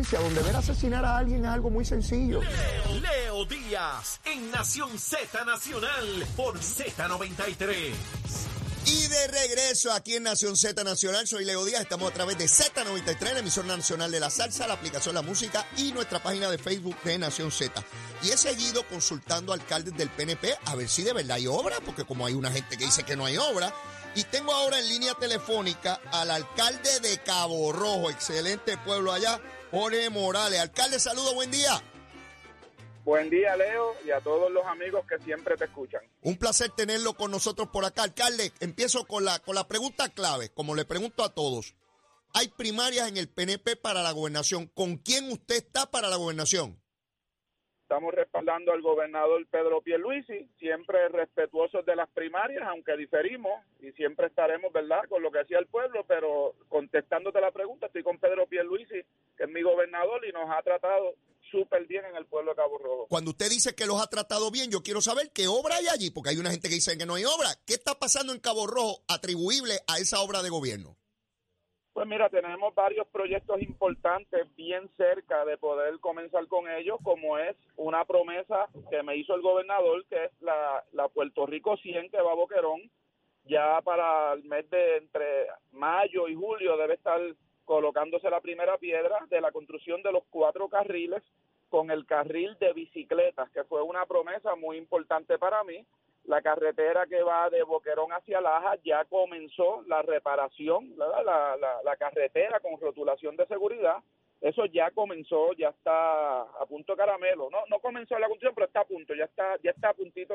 violencia, donde ver asesinar a alguien es algo muy sencillo. Leo, Leo Díaz en Nación Z Nacional por Z93. Y de regreso aquí en Nación Z Nacional, soy Leo Díaz, estamos a través de Z93, la emisora nacional de la salsa, la aplicación La Música y nuestra página de Facebook de Nación Z. Y he seguido consultando alcaldes del PNP a ver si de verdad hay obra, porque como hay una gente que dice que no hay obra, y tengo ahora en línea telefónica al alcalde de Cabo Rojo, excelente pueblo allá, Jorge Morales. Alcalde, saludo, buen día. Buen día, Leo, y a todos los amigos que siempre te escuchan. Un placer tenerlo con nosotros por acá. Alcalde, empiezo con la, con la pregunta clave, como le pregunto a todos. Hay primarias en el PNP para la gobernación. ¿Con quién usted está para la gobernación? Estamos respaldando al gobernador Pedro Pierluisi, siempre respetuosos de las primarias, aunque diferimos, y siempre estaremos, ¿verdad?, con lo que hacía el pueblo, pero contestándote la pregunta, estoy con Pedro Pierluisi, que es mi gobernador y nos ha tratado súper bien en el pueblo de Cabo Rojo. Cuando usted dice que los ha tratado bien, yo quiero saber qué obra hay allí, porque hay una gente que dice que no hay obra. ¿Qué está pasando en Cabo Rojo atribuible a esa obra de gobierno? Pues mira, tenemos varios proyectos importantes bien cerca de poder comenzar con ellos, como es una promesa que me hizo el gobernador, que es la, la Puerto Rico 100 que va a Boquerón. Ya para el mes de entre mayo y julio debe estar colocándose la primera piedra de la construcción de los cuatro carriles con el carril de bicicletas, que fue una promesa muy importante para mí. La carretera que va de Boquerón hacia Laja ya comenzó la reparación. La, la, la carretera con rotulación de seguridad. Eso ya comenzó, ya está a punto caramelo. No, no comenzó la construcción, pero está a punto, ya está, ya está a puntito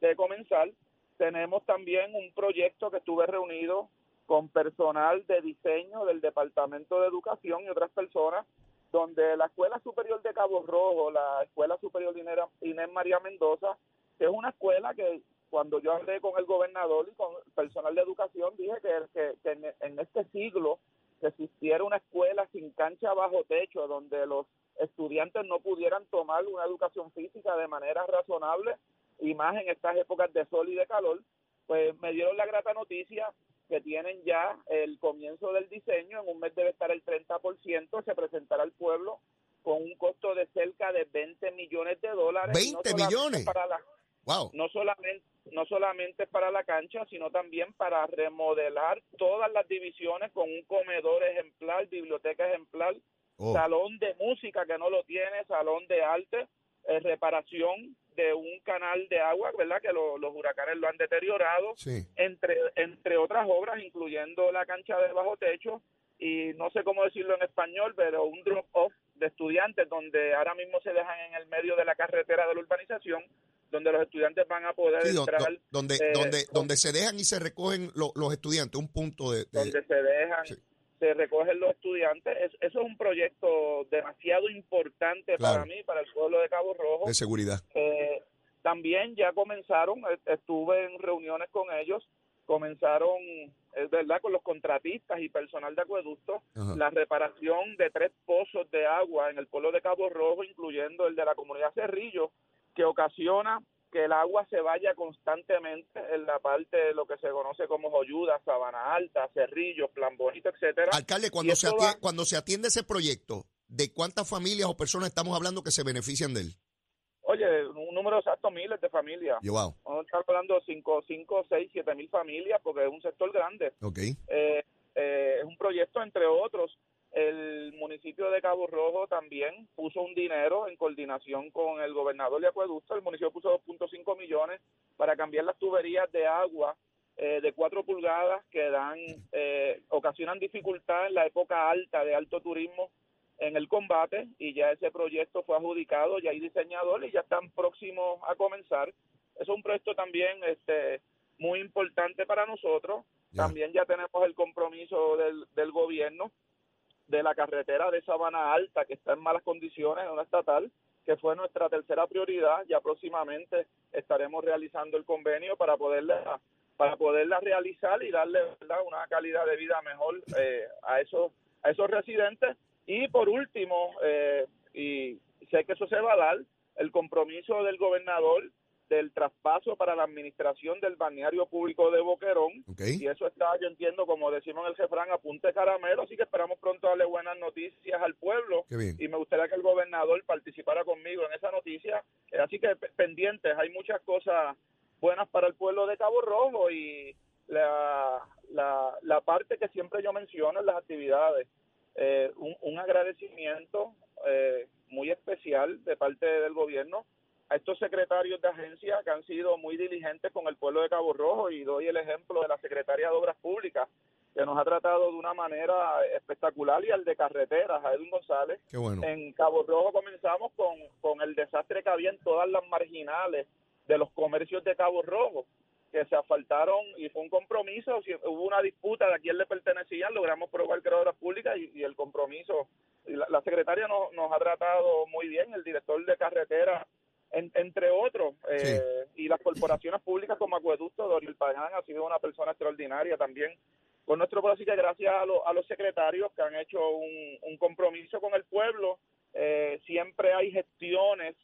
de comenzar. Tenemos también un proyecto que estuve reunido con personal de diseño del Departamento de Educación y otras personas, donde la Escuela Superior de Cabo Rojo, la Escuela Superior Inés, Inés María Mendoza, que es una escuela que cuando yo hablé con el gobernador y con el personal de educación, dije que, que, que en, en este siglo que existiera una escuela sin cancha bajo techo, donde los estudiantes no pudieran tomar una educación física de manera razonable, y más en estas épocas de sol y de calor, pues me dieron la grata noticia que tienen ya el comienzo del diseño, en un mes debe estar el 30%, se presentará al pueblo con un costo de cerca de 20 millones de dólares. ¿20 no millones? Para la, wow. No solamente no solamente para la cancha, sino también para remodelar todas las divisiones con un comedor ejemplar, biblioteca ejemplar, oh. salón de música que no lo tiene, salón de arte, eh, reparación de un canal de agua, ¿verdad? Que lo, los huracanes lo han deteriorado, sí. entre, entre otras obras, incluyendo la cancha de bajo techo y no sé cómo decirlo en español, pero un drop-off de estudiantes donde ahora mismo se dejan en el medio de la carretera de la urbanización, donde los estudiantes van a poder sí, entrar. Donde, eh, donde, donde se dejan y se recogen lo, los estudiantes, un punto de... de donde se dejan, sí. se recogen los estudiantes. Es, eso es un proyecto demasiado importante Claro. para mí, para el pueblo de Cabo Rojo. de seguridad. Eh, también ya comenzaron, eh, estuve en reuniones con ellos, comenzaron, es verdad, con los contratistas y personal de acueducto, Ajá. la reparación de tres pozos de agua en el pueblo de Cabo Rojo, incluyendo el de la comunidad Cerrillo, que ocasiona que el agua se vaya constantemente en la parte de lo que se conoce como Joyuda, Sabana Alta, Cerrillo, Plan Bonito, etcétera. Alcalde, cuando se, atiende, va- cuando se atiende ese proyecto, ¿de cuántas familias o personas estamos hablando que se benefician de él? Oye, un número exacto, miles de familias. Yo, wow. Vamos a estar hablando de 5, 5, 6, 7 mil familias, porque es un sector grande. Ok. Eh, eh, es un proyecto, entre otros. El municipio de Cabo Rojo también puso un dinero en coordinación con el gobernador de Acueducto. El municipio puso 2.5 millones para cambiar las tuberías de agua eh, de 4 pulgadas que dan eh, ocasionan dificultad en la época alta de alto turismo en el combate y ya ese proyecto fue adjudicado, ya hay diseñadores y ya están próximos a comenzar. Es un proyecto también este muy importante para nosotros. Ya. También ya tenemos el compromiso del, del gobierno de la carretera de Sabana Alta, que está en malas condiciones, en una estatal, que fue nuestra tercera prioridad. Ya próximamente estaremos realizando el convenio para poderla para poderla realizar y darle ¿verdad? una calidad de vida mejor eh, a esos a esos residentes y por último eh, y sé que eso se va a dar el compromiso del gobernador del traspaso para la administración del balneario público de Boquerón. Y eso está, yo entiendo, como decimos en el refrán, a punta de caramelo, así que esperamos pronto darle buenas noticias al pueblo. Y me gustaría que el gobernador participara conmigo en esa noticia. Eh, así que pe- pendientes, hay muchas cosas buenas para el pueblo de Cabo Rojo y la, la, la parte que siempre yo menciono en las actividades, eh, un, un agradecimiento eh, muy especial de parte del gobierno a estos secretarios de agencia que han sido muy diligentes con el pueblo de Cabo Rojo y doy el ejemplo de la secretaria de Obras Públicas que nos ha tratado de una manera espectacular y al de carreteras, a Edwin González. Qué bueno. En Cabo Rojo comenzamos con, con el desastre que había en todas las marginales de los comercios de Cabo Rojo, que se asfaltaron y fue un compromiso, si hubo una disputa de a quién le pertenecían, logramos probar que era obras públicas y, y el compromiso. y la, la secretaria nos, nos ha tratado muy bien, el director de carretera, en- entre otros, eh, y las corporaciones públicas como Acueducto, Doriel Pagán ha sido una persona extraordinaria también con nuestro pueblo. Así que gracias a, lo- a los secretarios que han hecho un, un compromiso con el pueblo, eh, siempre hay gestiones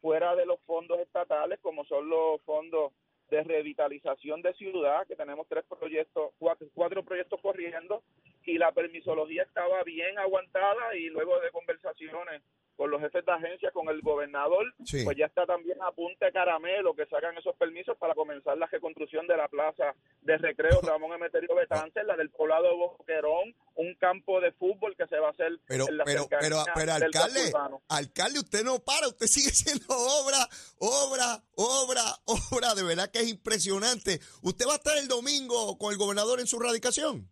fuera de los fondos estatales, como son los fondos de revitalización de ciudad, que tenemos tres proyectos, cuatro, cuatro proyectos corriendo, y la permisología estaba bien aguantada y luego de conversaciones con los jefes de agencia, con el gobernador, Sí. pues ya está también a punta de caramelo que sacan esos permisos para comenzar la reconstrucción de la plaza de recreo Ramón Emeterio Betance, la del poblado de Boquerón, un campo de fútbol que se va a hacer Pero, en la pero, pero, pero alcalde, alcalde, usted no para, usted sigue siendo obra, obra, obra, obra, de verdad que es impresionante. ¿Usted va a estar el domingo con el gobernador en su radicación?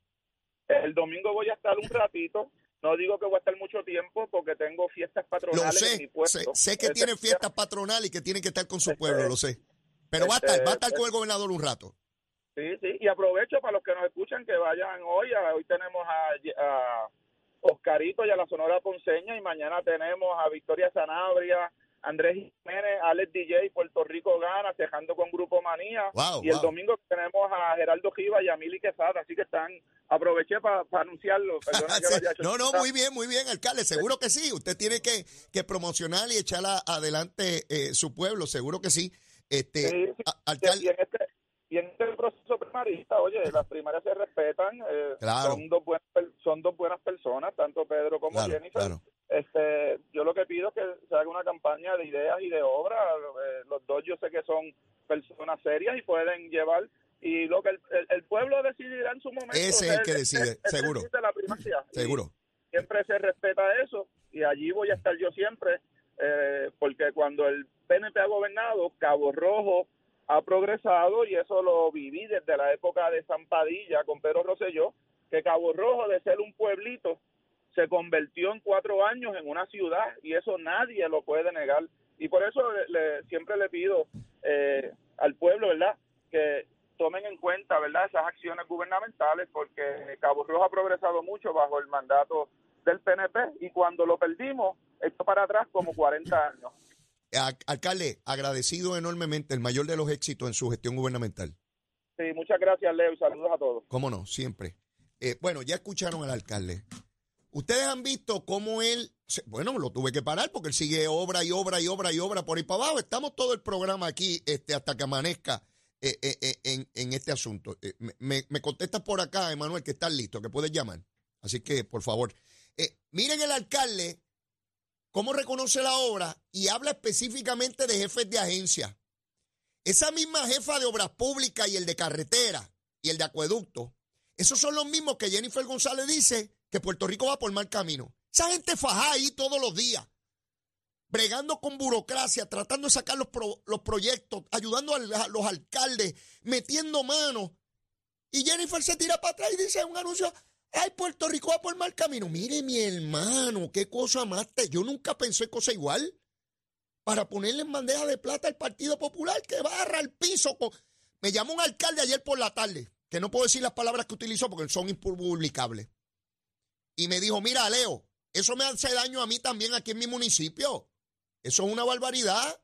El domingo voy a estar un ratito. No digo que voy a estar mucho tiempo porque tengo fiestas Lo patronales en mi sé, puesto. sé, sé que Ese tiene día- fiestas patronales y que tiene que estar con su Este, pueblo, lo sé. Pero va a estar, este, va a estar con el gobernador un rato. Sí, sí. Y aprovecho para los que nos escuchan que vayan hoy. A- hoy tenemos a, a Oscarito y a la Sonora Ponceña y mañana tenemos a Victoria Sanabria, Andrés Jiménez, Alex DJ, Puerto Rico Gana, cejando con Grupo Manía. Wow, y el domingo tenemos a Geraldo Giva y a Mili Quesada. Así que están, aproveché para anunciarlo. Perdona que no, no, muy bien, muy bien, alcalde. Seguro que sí. Usted tiene que, que promocionar y echar a- adelante eh, su pueblo, seguro que sí. Este, Sí, sí. a- Y alcalde, en este y en este proceso primarista, oye, las primarias se respetan, eh, Claro. son dos buenas son dos buenas personas, tanto Pedro como claro, Jennifer. claro. Este, yo lo que pido es que se haga una campaña de ideas y de obras. eh, los dos yo sé que son personas serias y pueden llevar y lo que el, el- el pueblo decidirá en su momento. Ese es el que decide, es- seguro. la primaria. Y Seguro. siempre se respeta eso y allí voy a estar yo siempre eh, porque cuando el PNP ha gobernado Cabo Rojo ha progresado y eso lo viví desde la época de Zampadilla con Pedro Rosselló que Cabo Rojo de ser un pueblito se convirtió en cuatro años en una ciudad y eso nadie lo puede negar y por eso le- le- siempre le pido eh, al pueblo verdad que tomen en cuenta verdad esas acciones gubernamentales porque Cabo Rojo ha progresado mucho bajo el mandato del PNP y cuando lo perdimos esto para atrás como 40 años alcalde, agradecido enormemente, el mayor de los éxitos en su gestión gubernamental. sí muchas gracias Leo y saludos a todos ¿Cómo no? Siempre. Eh, bueno, ya escucharon al alcalde. Ustedes han visto cómo él, bueno, lo tuve que parar porque él sigue obra y obra y obra y obra por ahí para abajo. Estamos todo el programa aquí este, hasta que amanezca eh, eh, eh, en, este asunto. Me, me, contestas por acá, Emanuel, que estás listo, que puedes llamar. Así que, por favor, miren el alcalde cómo reconoce la obra y habla específicamente de jefes de agencia. Esa misma jefa de obras públicas y el de carretera y el de acueducto, esos son los mismos que Jennifer González dice que Puerto Rico va por mal camino. Esa gente faja ahí todos los días, bregando con burocracia, tratando de sacar los, pro- los proyectos, ayudando a los alcaldes, metiendo mano. Y Jennifer se tira para atrás y dice un anuncio, ay, Puerto Rico va por mal camino. Mire, mi hermano, qué cosa más. te- Yo nunca pensé cosa igual. Para ponerle en bandeja de plata al Partido Popular que barra el piso. Me llamó un alcalde ayer por la tarde, que no puedo decir las palabras que utilizó porque son impublicables. Y me dijo, mira, Leo, eso me hace daño a mí también aquí en mi municipio. Eso es una barbaridad.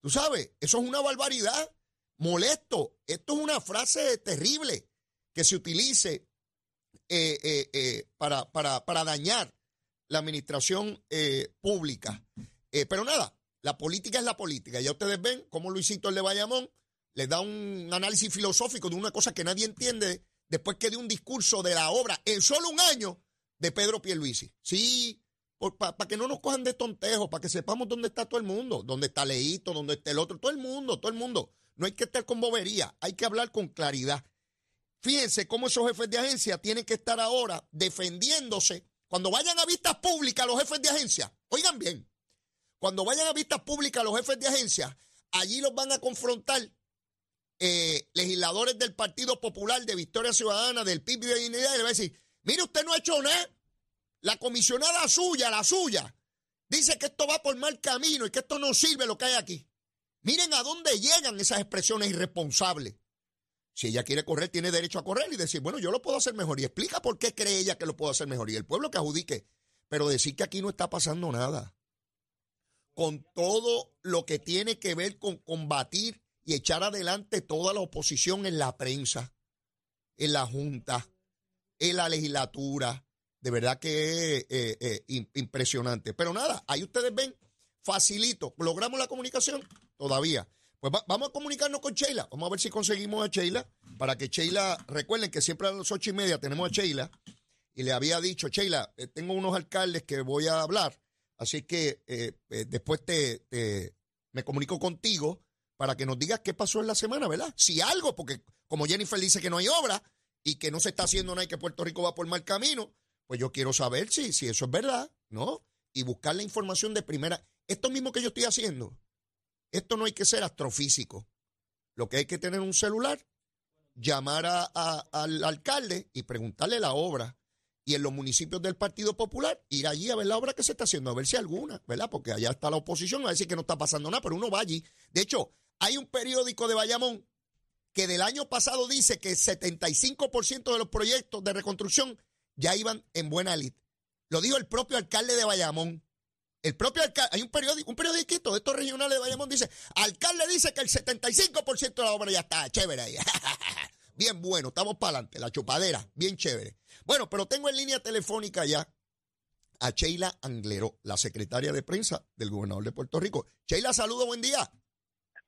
Tú sabes, eso es una barbaridad. Molesto. Esto es una frase terrible que se utilice eh, eh, eh, para, para, para dañar la administración pública. Pero nada, La política es la política. Ya ustedes ven cómo Luisito el de Bayamón les da un análisis filosófico de una cosa que nadie entiende después que de un discurso de la obra en solo un año de Pedro Pierluisi. Sí, para que no nos cojan de tontejo, para que sepamos dónde está todo el mundo, dónde está Leito, dónde está el otro, todo el mundo, todo el mundo. No hay que estar con bobería, hay que hablar con claridad. Fíjense cómo esos jefes de agencia tienen que estar ahora defendiéndose. Cuando vayan a vistas públicas los jefes de agencia, oigan bien, cuando vayan a vistas públicas los jefes de agencia, allí los van a confrontar eh, legisladores del Partido Popular, de Victoria Ciudadana, del PIB de Dignidad, y le va a decir, mire, usted no ha hecho nada. La comisionada suya, la suya, dice que esto va por mal camino y que esto no sirve lo que hay aquí. Miren a dónde llegan esas expresiones irresponsables. Si ella quiere correr, tiene derecho a correr y decir, bueno, yo lo puedo hacer mejor. Y explica por qué cree ella que lo puedo hacer mejor. Y el pueblo que adjudique. Pero decir que aquí no está pasando nada. Con todo lo que tiene que ver con combatir y echar adelante toda la oposición en la prensa, en la Junta, en la legislatura. De verdad que es eh, eh, impresionante. Pero nada, ahí ustedes ven, facilito. ¿Logramos la comunicación? Todavía. Pues vamos a comunicarnos con Sheila. Vamos a ver si conseguimos a Sheila. Para que Sheila, recuerden que siempre a las ocho y media tenemos a Sheila. Y le había dicho, Sheila, eh, tengo unos alcaldes que voy a hablar. Así que eh, eh, después te, me comunico contigo para que nos digas qué pasó en la semana, ¿verdad? Si algo, porque como Jennifer dice que no hay obra y que no se está haciendo nada y que Puerto Rico va por mal camino, pues yo quiero saber si, si eso es verdad, ¿no? Y buscar la información de primera. Esto mismo que yo estoy haciendo esto no hay que ser astrofísico. Lo que hay que tener un celular, llamar al alcalde y preguntarle la obra. Y en los municipios del Partido Popular, ir allí a ver la obra que se está haciendo, a ver si alguna, ¿verdad? Porque allá está la oposición, a decir que no está pasando nada, pero uno va allí. De hecho, hay un periódico de Bayamón que del año pasado dice que el 75% de los proyectos de reconstrucción ya iban en buena lid. Lo dijo el propio alcalde de Bayamón. El propio alcalde, hay un un periodiquito de estos regionales de Bayamón dice, alcalde dice que el 75% de la obra ya está, chévere ahí. bien bueno, estamos para adelante, la chupadera, bien chévere. Bueno, pero tengo en línea telefónica ya a Sheila Anglero, la secretaria de prensa del gobernador de Puerto Rico. Sheila, saludo, buen día.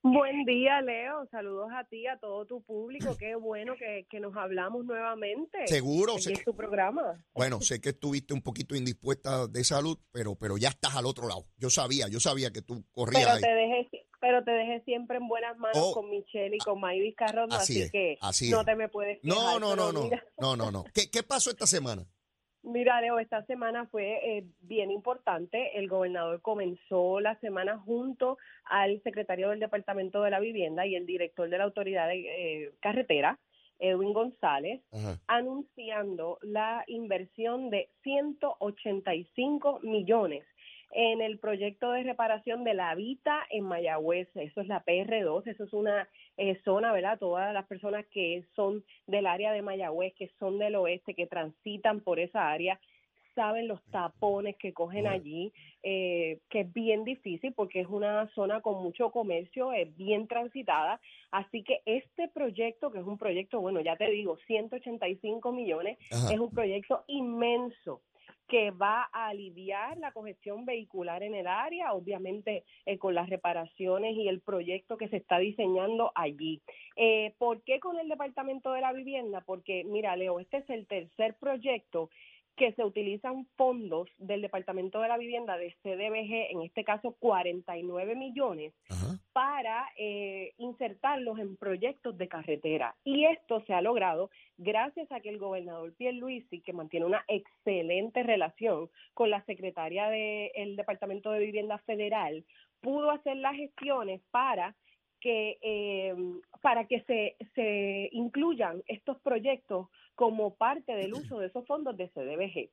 Buen día, Leo. Saludos a ti, a todo tu público. Qué bueno que, nos hablamos nuevamente. Seguro. Sé, tu programa. Bueno, sé que estuviste un poquito indispuesta de salud, pero, pero ya estás al otro lado. Yo sabía, yo sabía que tú corrías pero Te dejé, pero te dejé siempre en buenas manos oh, con Michelle y con Mayvis Carrón, así, que no te me puedes No, no, no, no, no, no, no. ¿Qué, ¿Qué pasó esta semana? Mira, Leo, esta semana fue eh, bien importante. El gobernador comenzó la semana junto al secretario del Departamento de la Vivienda y el director de la Autoridad de eh, Carretera, Edwin González, anunciando la inversión de 185 millones en el proyecto de reparación de la Vita en Mayagüez. Eso es la PR2, eso es una eh, zona, ¿verdad? Todas las personas que son del área de Mayagüez, que son del oeste, que transitan por esa área, saben los tapones que cogen allí, eh, que es bien difícil porque es una zona con mucho comercio, es bien transitada. Así que este proyecto, que es un proyecto, bueno, ya te digo, 185 millones, es un proyecto inmenso que va a aliviar la congestión vehicular en el área, obviamente eh, con las reparaciones y el proyecto que se está diseñando allí. Eh, ¿Por qué con el Departamento de la Vivienda? Porque, mira, Leo, este es el tercer proyecto que se utilizan fondos del Departamento de la Vivienda de CDBG, en este caso 49 millones, para eh, insertarlos en proyectos de carretera. Y esto se ha logrado gracias a que el gobernador Pierluisi, que mantiene una excelente relación con la secretaria del Departamento de Vivienda Federal, pudo hacer las gestiones para que eh, para que se, se incluyan estos proyectos como parte del uso de esos fondos de CDBG.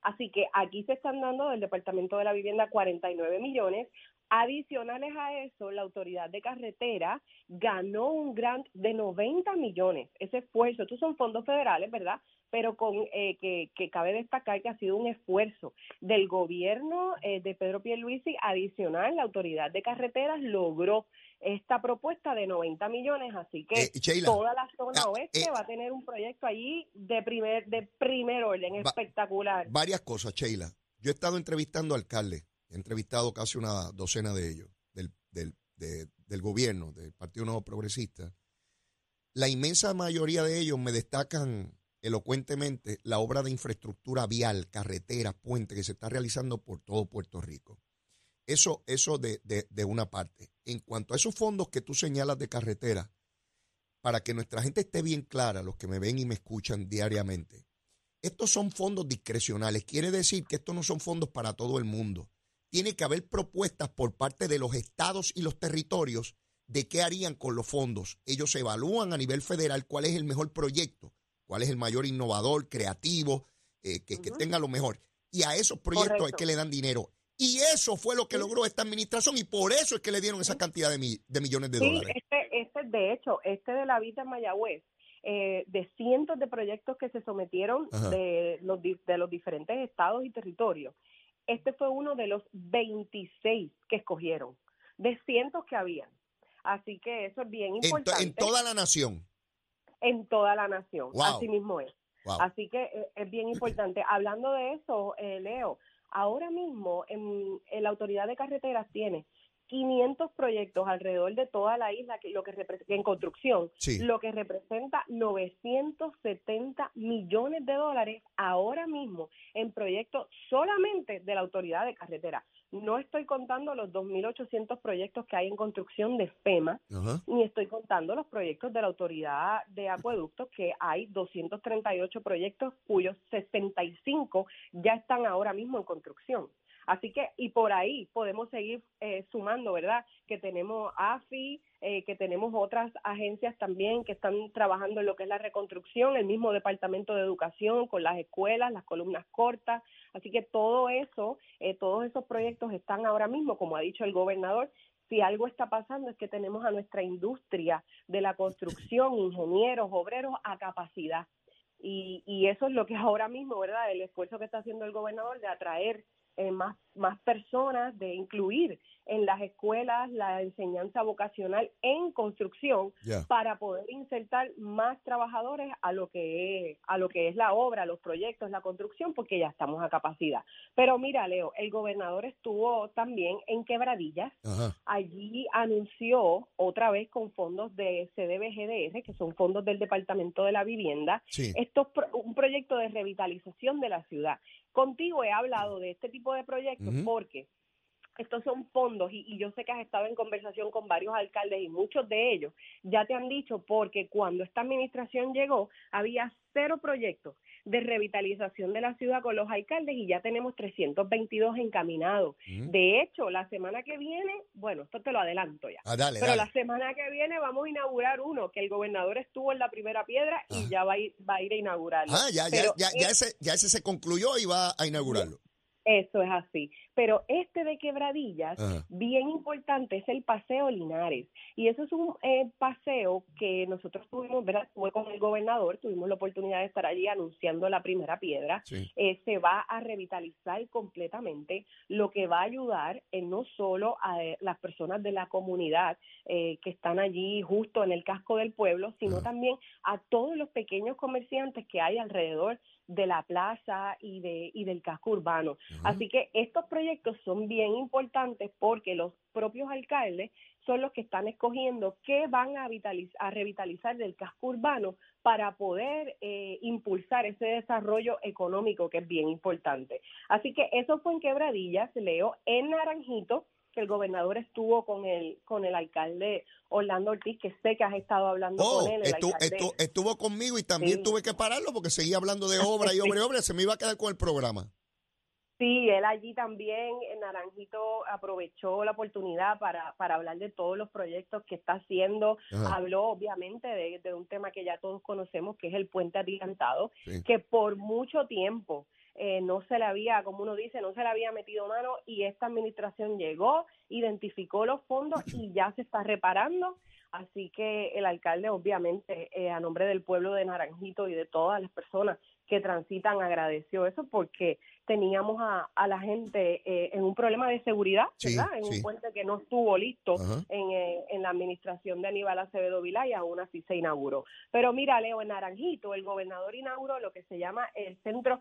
Así que aquí se están dando del Departamento de la Vivienda 49 millones. Adicionales a eso, la Autoridad de Carretera ganó un grant de 90 millones. Ese esfuerzo, estos son fondos federales, ¿verdad? Pero con eh, que, que, cabe destacar que ha sido un esfuerzo del gobierno eh, de Pedro Pierluisi adicional. La Autoridad de Carreteras logró esta propuesta de 90 millones, así que eh, toda la zona ah, oeste eh, va a tener un proyecto allí de primer de primer orden, espectacular. Varias cosas, Sheila. Yo he estado entrevistando alcaldes He entrevistado casi una docena de ellos, del, del, de- del gobierno, del Partido Nuevo Progresista. La inmensa mayoría de ellos me destacan elocuentemente la obra de infraestructura vial, carreteras, puentes que se está realizando por todo Puerto Rico. Eso, eso de, de- de una parte. En cuanto a esos fondos que tú señalas de carretera, para que nuestra gente esté bien clara, los que me ven y me escuchan diariamente, estos son fondos discrecionales. Quiere decir que estos no son fondos para todo el mundo. Tiene que haber propuestas por parte de los estados y los territorios de qué harían con los fondos. Ellos evalúan a nivel federal cuál es el mejor proyecto, cuál es el mayor innovador, creativo, eh, que, tenga lo mejor. Y a esos proyectos es Correcto. que le dan dinero. Y eso fue lo que logró esta administración y por eso es que le dieron esa cantidad de, mi- de millones de Sí, dólares. este, este, de hecho, este de la Vita Mayagüez, eh, de cientos de proyectos que se sometieron Ajá. de los, de los diferentes estados y territorios, este fue uno de los 26 que escogieron, de cientos que habían. Así que eso es bien importante en toda la nación. en toda la nación. Wow. Así mismo es. Wow. Así que eh, es bien importante. Hablando de eso, eh, Leo, ahora mismo en, en la Autoridad de Carreteras tiene 500 proyectos alrededor de toda la isla que lo que en construcción, Sí. lo que representa 970 millones de dólares ahora mismo en proyectos solamente de la Autoridad de Carreteras. No estoy contando los 2.800 proyectos que hay en construcción de FEMA, ni estoy contando los proyectos de la Autoridad de Acueductos, que hay 238 proyectos cuyos 65 ya están ahora mismo en construcción. Así que, y por ahí podemos seguir eh, sumando, ¿verdad? Que tenemos AFI, eh, que tenemos otras agencias también que están trabajando en lo que es la reconstrucción, el mismo Departamento de Educación con las escuelas, las columnas cortas. Así que todo eso, eh, todos esos proyectos están ahora mismo, como ha dicho el gobernador, si algo está pasando es que tenemos a nuestra industria de la construcción, ingenieros, obreros a capacidad. Y, y eso es lo que ahora mismo, ¿verdad? El esfuerzo que está haciendo el gobernador de atraer eh, más, más personas, de incluir en las escuelas la enseñanza vocacional en construcción para poder insertar más trabajadores a lo que es, a lo que es la obra, los proyectos, la construcción, porque ya estamos a capacidad. Pero mira, Leo, el gobernador estuvo también en Quebradillas allí anunció otra vez con fondos de CDBGDR, que son fondos del Departamento de la Vivienda, Sí. esto es un proyecto de revitalización de la ciudad. Contigo he hablado de este tipo de proyectos porque estos son fondos y, y yo sé que has estado en conversación con varios alcaldes y muchos de ellos ya te han dicho porque cuando esta administración llegó había cero proyectos de revitalización de la ciudad con los alcaldes y ya tenemos 322 encaminados. De hecho, la semana que viene, bueno, esto te lo adelanto ya. Ah, dale, Pero dale. la semana que viene vamos a inaugurar uno, que el gobernador estuvo en la primera piedra y ya va a ir, va a, ir a inaugurarlo. Ah, ya, ya, Pero ya, ya es- ese, ya ese se concluyó y va a inaugurarlo. Eso es así. Pero este de Quebradillas, Ajá. bien importante, es el Paseo Linares. Y eso es un eh, paseo que nosotros tuvimos, ¿verdad? Fue con el gobernador, tuvimos la oportunidad de estar allí anunciando la primera piedra. Sí. Eh, se va a revitalizar completamente, lo que va a ayudar en no solo a eh, las personas de la comunidad eh, que están allí justo en el casco del pueblo, sino Ajá. también a todos los pequeños comerciantes que hay alrededor de la plaza y de y del casco urbano. Ajá. Así que estos proyectos son bien importantes porque los propios alcaldes son los que están escogiendo qué van a, vitaliz- a revitalizar del casco urbano para poder eh, impulsar ese desarrollo económico que es bien importante. Así que eso fue en Quebradillas, Leo, en Naranjito, que el gobernador estuvo con el con el alcalde Orlando Ortiz, que sé que has estado hablando Oh, con él. el estu- alcalde. estu- estuvo conmigo y también Sí. tuve que pararlo porque seguía hablando de obra y obra y obra. Se me iba a quedar con el programa. Sí, él allí también, en Naranjito, aprovechó la oportunidad para, para hablar de todos los proyectos que está haciendo. Ajá. Habló, obviamente, de, de un tema que ya todos conocemos, que es el puente adelantado, Sí. que por mucho tiempo eh, no se le había, como uno dice, no se le había metido mano y esta administración llegó, identificó los fondos y ya se está reparando. Así que el alcalde, obviamente, eh, a nombre del pueblo de Naranjito y de todas las personas que transitan, agradeció eso porque teníamos a, a la gente eh, en un problema de seguridad, Sí, ¿verdad? En sí. un puente que no estuvo listo en, eh, en la administración de Aníbal Acevedo Vilá y aún así se inauguró. Pero mira, Leo, en Naranjito el gobernador inauguró lo que se llama el Centro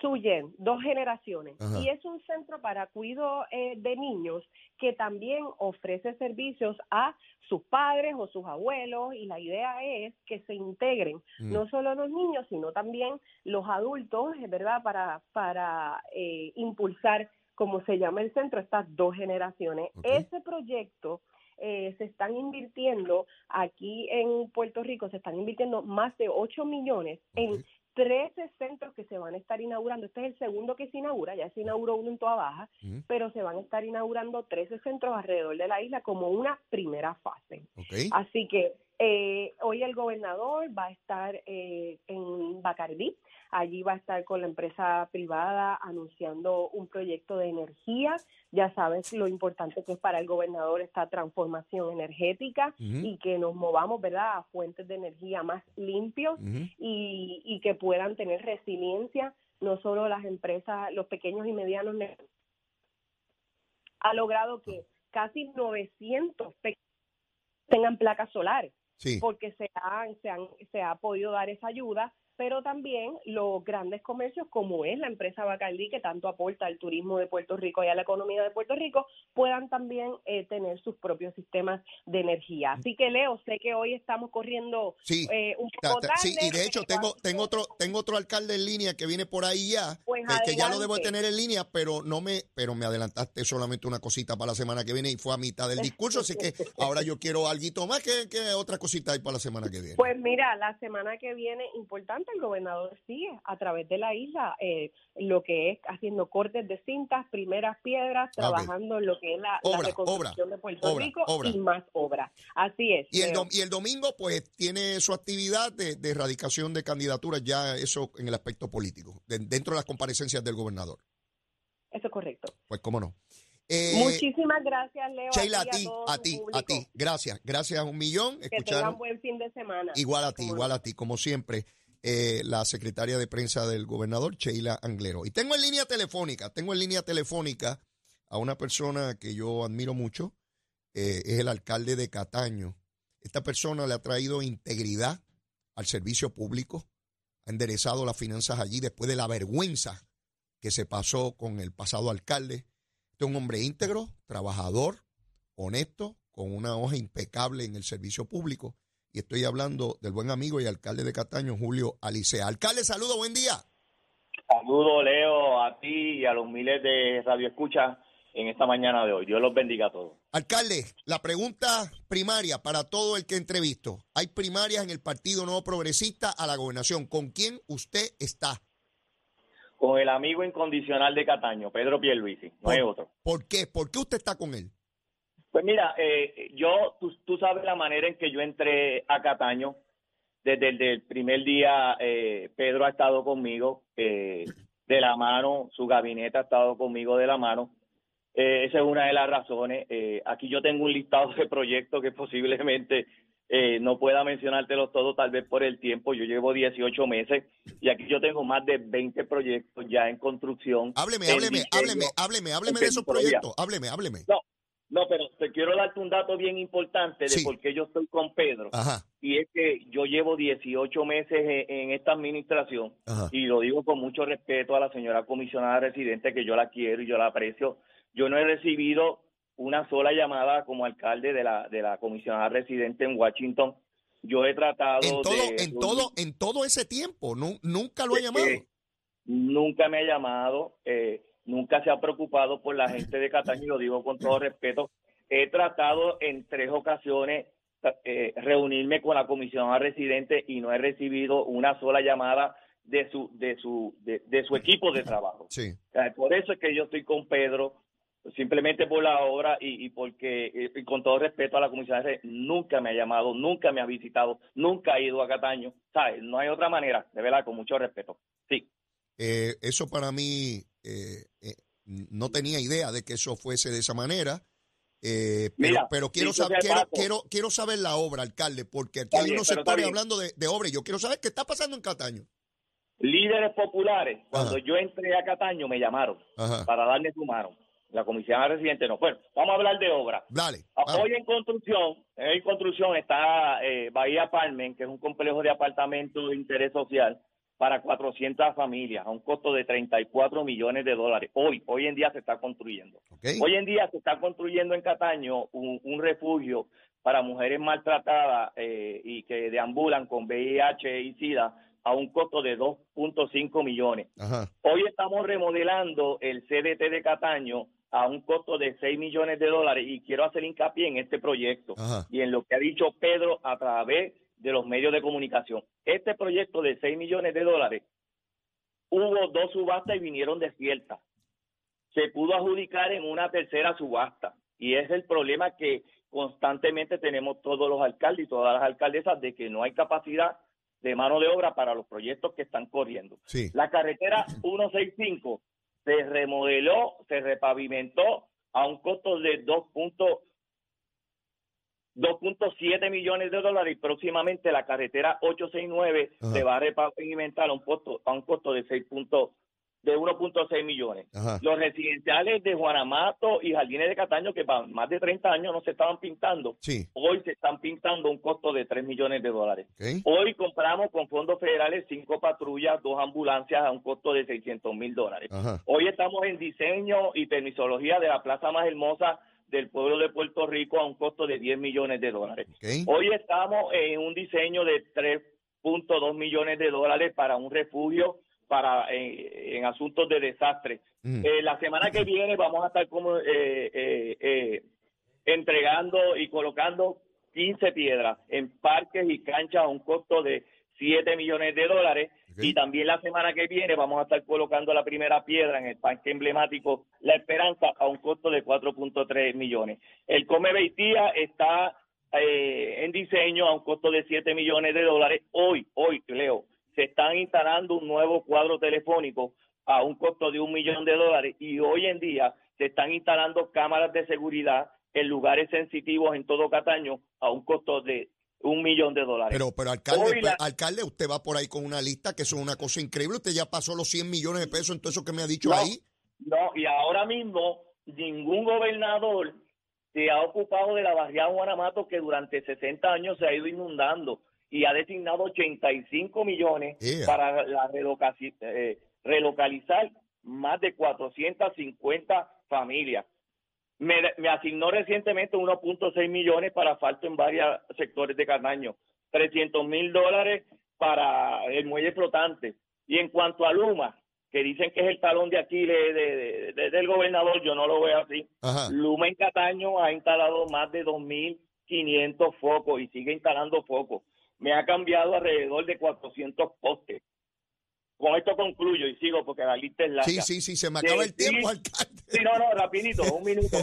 Suyen, dos generaciones. Ajá. Y es un centro para cuidado eh, de niños que también ofrece servicios a sus padres o sus abuelos y la idea es que se integren Mm. no solo los niños, sino también los adultos, ¿verdad? Para, para eh, impulsar, como se llama el centro, estas dos generaciones. Ese proyecto eh, se están invirtiendo aquí en Puerto Rico, se están invirtiendo más de 8 millones en. 13 centros que se van a estar inaugurando. Este es el segundo que se inaugura, ya se inauguró uno en Toa Baja, Ujú. pero se van a estar inaugurando 13 centros alrededor de la isla como una primera fase. Así que eh, hoy el gobernador va a estar eh, en Bacardí, allí va a estar con la empresa privada anunciando un proyecto de energía. Ya sabes lo importante que es para el gobernador esta transformación energética y que nos movamos, ¿verdad?, a fuentes de energía más limpios y, y que puedan tener resiliencia, no solo las empresas, los pequeños y medianos negocios. Ha logrado que casi 900 pe- tengan placas solares Porque se, han, se, han, se ha podido dar esa ayuda, pero también los grandes comercios, como es la empresa Bacardí, que tanto aporta al turismo de Puerto Rico y a la economía de Puerto Rico, puedan también eh, tener sus propios sistemas de energía. Así que, Leo, sé que hoy estamos corriendo Sí. eh, un poco ta- tarde. sí, y de hecho tengo, tengo otro, tengo otro alcalde en línea que viene por ahí ya, Pues eh, que ya lo debo tener en línea, pero no me, pero me adelantaste solamente una cosita para la semana que viene y fue a mitad del discurso, así que ahora yo quiero algo más que, que otra cosita ahí para la semana que viene. Pues mira, la semana que viene, importante, el gobernador sigue a través de la isla eh, lo que es haciendo cortes de cintas, primeras piedras, Ah, trabajando en lo que es la, la Obra, reconstrucción de Puerto obra, Rico y más obras. Así es. Y el, Leo. dom- y el domingo, pues, tiene su actividad de, de erradicación de candidaturas, ya eso en el aspecto político, de- dentro de las comparecencias del gobernador. Eso es correcto. Pues, cómo no. Eh, Muchísimas gracias, Leo. Sheila, a ti, a ti, a público. ti. Gracias, gracias un millón. Que tengan Escucharon. buen fin de semana. Igual a ti, igual a ti, como siempre, eh, la secretaria de prensa del gobernador, Sheila Anglero. Y tengo en línea telefónica, tengo en línea telefónica a una persona que yo admiro mucho, eh, es el alcalde de Cataño. Esta persona le ha traído integridad al servicio público, ha enderezado las finanzas allí después de la vergüenza que se pasó con el pasado alcalde. Este es un hombre íntegro, trabajador, honesto, con una hoja impecable en el servicio público. Y estoy hablando del buen amigo y alcalde de Cataño, Julio Alicea. Alcalde, saludo, buen día. Saludo, Leo, a ti y a los miles de radioescuchas en esta mañana de hoy. Dios los bendiga a todos. Alcalde, la pregunta primaria para todo el que entrevisto. Hay primarias en el Partido Nuevo Progresista a la gobernación. ¿Con quién usted está? Con el amigo incondicional de Cataño, Pedro Pierluisi, no hay otro. ¿Por qué? ¿Por qué usted está con él? Pues mira, eh, yo, tú, tú sabes la manera en que yo entré a Cataño. Desde el primer día, eh, Pedro ha estado conmigo eh, de la mano, su gabinete ha estado conmigo de la mano. Eh, esa es una de las razones. Eh, aquí yo tengo un listado de proyectos que posiblemente eh, no pueda mencionártelos todos, tal vez por el tiempo. Yo llevo 18 meses y aquí yo tengo más de 20 proyectos ya en construcción. Hábleme, en hábleme, diseño. hábleme, hábleme, hábleme de esos proyectos. Hábleme, hábleme. No, no, pero te quiero darte un dato bien importante de Sí. por qué yo estoy con Pedro. Ajá, Y es que yo llevo 18 meses en, en esta administración ajá. y lo digo con mucho respeto a la señora comisionada residente, que yo la quiero y yo la aprecio. Yo no he recibido una sola llamada como alcalde de la, de la comisionada residente en Washington. Yo he tratado En todo, de... en todo, en todo ese tiempo, nu- nunca lo ha llamado. Eh, nunca me ha llamado, eh, nunca se ha preocupado por la gente de Cataño, y lo digo con todo respeto. He tratado en tres ocasiones eh, reunirme con la comisionada residente y no he recibido una sola llamada de su de su de, de su equipo de trabajo. Sí. Por eso es que yo estoy con Pedro, simplemente por la obra y, y porque, eh, y con todo respeto a la comisionada, residente, nunca me ha llamado, nunca me ha visitado, nunca ha ido a Cataño. ¿Sabes? No hay otra manera, de verdad, con mucho respeto. Sí. Eh, eso para mí eh, eh, no tenía idea de que eso fuese de esa manera. eh, pero, Mira, pero quiero, saber, quiero, quiero, quiero saber la obra, alcalde, porque aquí hay unos sectores hablando de, de obra y yo quiero saber qué está pasando en Cataño. Líderes populares, cuando yo entré a Cataño, me llamaron Ajá. para darme su mano. La comisionada residente no. Bueno, vamos a hablar de obra. Dale. Ah, vamos. Hoy en construcción, en construcción está eh, Bahía Palmen, que es un complejo de apartamentos de interés social. Para 400 familias a un costo de 34 millones de dólares. Hoy, hoy en día se está construyendo. Hoy en día se está construyendo en Cataño un, un refugio para mujeres maltratadas eh, y que deambulan con VIH y SIDA a un costo de 2.5 millones. Ajá. Hoy estamos remodelando el CDT de Cataño a un costo de 6 millones de dólares y quiero hacer hincapié en este proyecto Ajá. y en lo que ha dicho Pedro a través de los medios de comunicación. Este proyecto de 6 millones de dólares, hubo dos subastas y vinieron desiertas. Se pudo adjudicar en una tercera subasta y es el problema que constantemente tenemos todos los alcaldes y todas las alcaldesas de que no hay capacidad de mano de obra para los proyectos que están corriendo. Sí. La carretera 165 se remodeló, se repavimentó a un costo de 2. 2.7 millones de dólares y próximamente la carretera 869 Ajá. se va a repavimentar a un costo a un costo de 6 punto- de 1.6 millones. Ajá. Los residenciales de Juanamato y Jardines de Cataño que para más de 30 años no se estaban pintando, Sí. hoy se están pintando a un costo de 3 millones de dólares. Hoy compramos con fondos federales cinco patrullas, dos ambulancias a un costo de 600 mil dólares. Ajá. Hoy estamos en diseño y permisología de la plaza más hermosa del pueblo de Puerto Rico a un costo de 10 millones de dólares. Hoy estamos en un diseño de 3.2 millones de dólares para un refugio para eh, en asuntos de desastre. Mm. Eh, la semana que viene vamos a estar como eh, eh, eh, entregando y colocando 15 piedras en parques y canchas a un costo de 7 millones de dólares. Y también la semana que viene vamos a estar colocando la primera piedra en el parque emblemático La Esperanza a un costo de 4.3 millones. El Come Beitía está eh, en diseño a un costo de 7 millones de dólares. Hoy, hoy, Leo, se están instalando un nuevo cuadro telefónico a un costo de un millón de dólares y hoy en día se están instalando cámaras de seguridad en lugares sensitivos en todo Cataño a un costo de un millón de dólares. Pero, pero alcalde, Hoy la- pues, alcalde, usted va por ahí con una lista que eso es una cosa increíble. Usted ya pasó los 100 millones de pesos en todo eso que me ha dicho No. ahí. No, y ahora mismo ningún gobernador se ha ocupado de la barriada Guanamato que durante 60 años se ha ido inundando y ha designado 85 millones Yeah. para la relocaci- eh, relocalizar más de 450 familias. Me, me asignó recientemente 1.6 millones para asfalto en varios sectores de Cataño, 300 mil dólares para el muelle flotante. Y en cuanto a Luma, que dicen que es el talón de Aquiles de- de- de- del gobernador, yo no lo veo así. Ajá. Luma en Cataño ha instalado más de 2.500 focos y sigue instalando focos. Me ha cambiado alrededor de 400 postes. Con esto concluyo y sigo porque la lista es larga. Sí, sí, sí, se me acaba el tiempo, alcalde. Sí, no, no, rapidito, un minuto.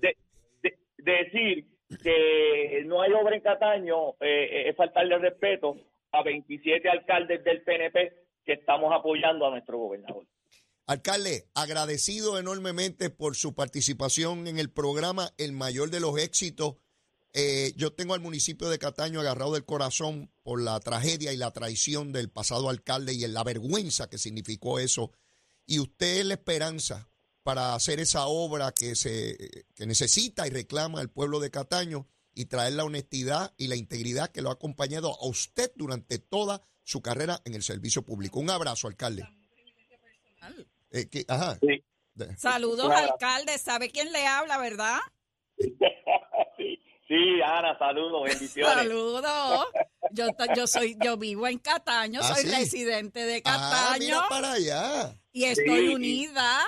De- de- decir que no hay obra en Cataño eh, eh, es faltarle respeto a 27 alcaldes del PNP que estamos apoyando a nuestro gobernador. Alcalde, agradecido enormemente por su participación en el programa, el mayor de los éxitos. Eh, yo tengo al municipio de Cataño agarrado del corazón por la tragedia y la traición del pasado alcalde y la vergüenza que significó eso. Y usted es la esperanza para hacer esa obra que, se, que necesita y reclama el pueblo de Cataño y traer la honestidad y la integridad que lo ha acompañado a usted durante toda su carrera en el servicio público. Un abrazo, alcalde. Eh, que- ajá. Sí. Saludos, Claro. alcalde. ¿Sabe quién le habla, verdad? sí, Ana, saludos, bendiciones. Saludos. Yo, yo soy, yo vivo en Cataño, Ah, soy sí. residente de Ah, Cataño mira para allá. y estoy Sí. unida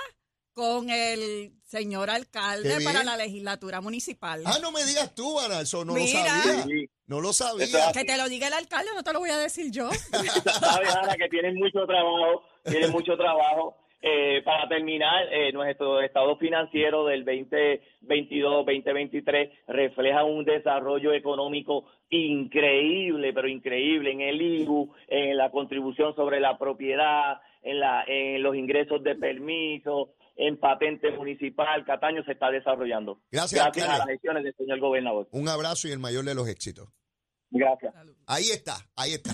con el señor alcalde para la legislatura municipal. Ah, no me digas tú, Ana, eso no Mira. lo sabía. Sí. No lo sabía. Que te lo diga el alcalde, no te lo voy a decir yo. Sabes, Ana, que tienen mucho trabajo, tienen mucho trabajo. Eh, para terminar, eh, nuestro estado financiero del 2022-2023 refleja un desarrollo económico increíble, pero increíble en el IBU, en la contribución sobre la propiedad, en, la, en los ingresos de permiso, en patente municipal. Cataño se está desarrollando. Gracias, Gracias a las gestiones del señor gobernador. Un abrazo y el mayor de los éxitos. Gracias. Ahí está, ahí está.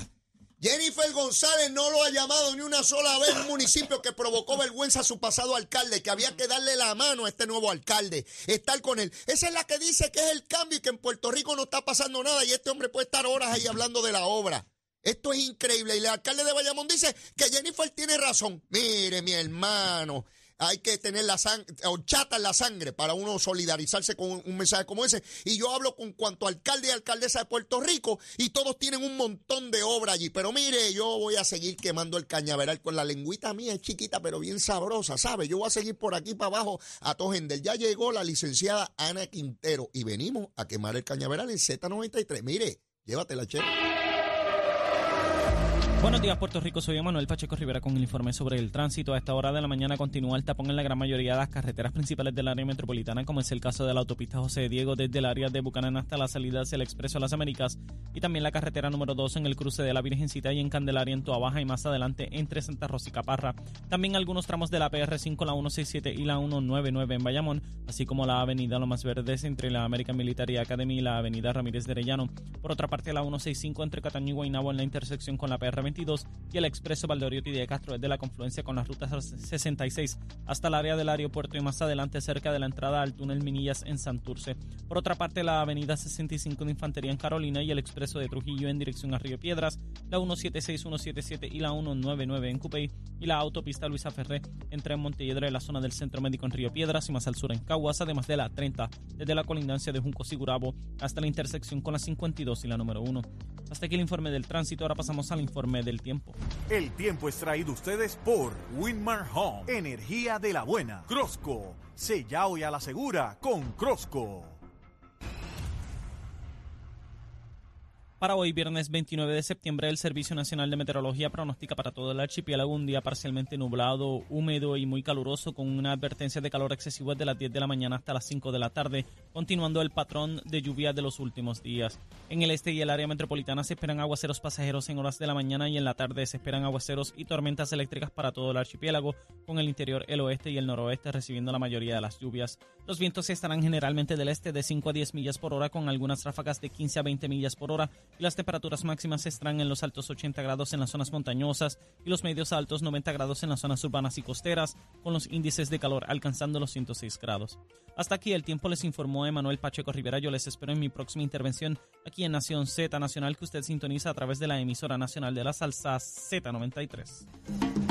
Jennifer González no lo ha llamado ni una sola vez un municipio que provocó vergüenza a su pasado alcalde, que había que darle la mano a este nuevo alcalde, estar con él. Esa es la que dice que es el cambio y que en Puerto Rico no está pasando nada y este hombre puede estar horas ahí hablando de la obra. Esto es increíble. Y el alcalde de Bayamón dice que Jennifer tiene razón. Mire, mi hermano, hay que tener la sangre, horchata en la sangre para uno solidarizarse con un, mensaje como ese. Y yo hablo con cuanto alcalde y alcaldesa de Puerto Rico y todos tienen un montón de obra allí. Pero mire, yo voy a seguir quemando el cañaveral con la lengüita mía, es chiquita pero bien sabrosa, ¿sabe? Yo voy a seguir por aquí para abajo a Tojendel. Ya llegó la licenciada Ana Quintero y venimos a quemar el cañaveral en Z93. Mire, llévatela, che. Buenos días, Puerto Rico. Soy Manuel Pacheco Rivera con el informe sobre el tránsito. A esta hora de la mañana continúa el tapón en la gran mayoría de las carreteras principales del área metropolitana, como es el caso de la autopista José Diego desde el área de Bucanán hasta la salida hacia el Expreso a las Américas y también la carretera número 2 en el cruce de la Virgencita y en Candelaria en Baja y más adelante entre Santa Rosa y Caparra. También algunos tramos de la PR5, la 167 y la 199 en Bayamón, así como la avenida Lomas Verdes entre la American Military Academy y la avenida Ramírez de Arellano. Por otra parte, la 165 entre Cataño y Guaynabo en la intersección con la PR20 y el expreso Valdeoriotti de Castro desde la confluencia con las rutas 66 hasta el área del aeropuerto y más adelante cerca de la entrada al túnel Minillas en Santurce. Por otra parte, la avenida 65 de Infantería en Carolina y el expreso de Trujillo en dirección a Río Piedras, la 176, 177 y la 199 en Cupey y la autopista Luisa Ferré entre Montelledra y la zona del Centro Médico en Río Piedras y más al sur en Caguas, además de la 30 desde la colindancia de Junco Sigurabo hasta la intersección con la 52 y la número 1. Hasta aquí el informe del tránsito, ahora pasamos al informe del tiempo. El tiempo es traído ustedes por Winmar Home, energía de la buena. Crosco, sella hoy a la segura con Crosco. Para hoy, viernes 29 de septiembre, el Servicio Nacional de Meteorología pronostica para todo el archipiélago un día parcialmente nublado, húmedo y muy caluroso, con una advertencia de calor excesivo desde las 10 de la mañana hasta las 5 de la tarde, continuando el patrón de lluvia de los últimos días. En el este y el área metropolitana se esperan aguaceros pasajeros en horas de la mañana y en la tarde se esperan aguaceros y tormentas eléctricas para todo el archipiélago, con el interior, el oeste y el noroeste recibiendo la mayoría de las lluvias. Los vientos estarán generalmente del este de 5 a 10 millas por hora, con algunas ráfagas de 15 a 20 millas por hora las temperaturas máximas estarán en los altos 80 grados en las zonas montañosas y los medios altos 90 grados en las zonas urbanas y costeras, con los índices de calor alcanzando los 106 grados. Hasta aquí el tiempo les informó Emanuel Pacheco Rivera. Yo les espero en mi próxima intervención aquí en Nación Z Nacional que usted sintoniza a través de la emisora nacional de la salsa Z93.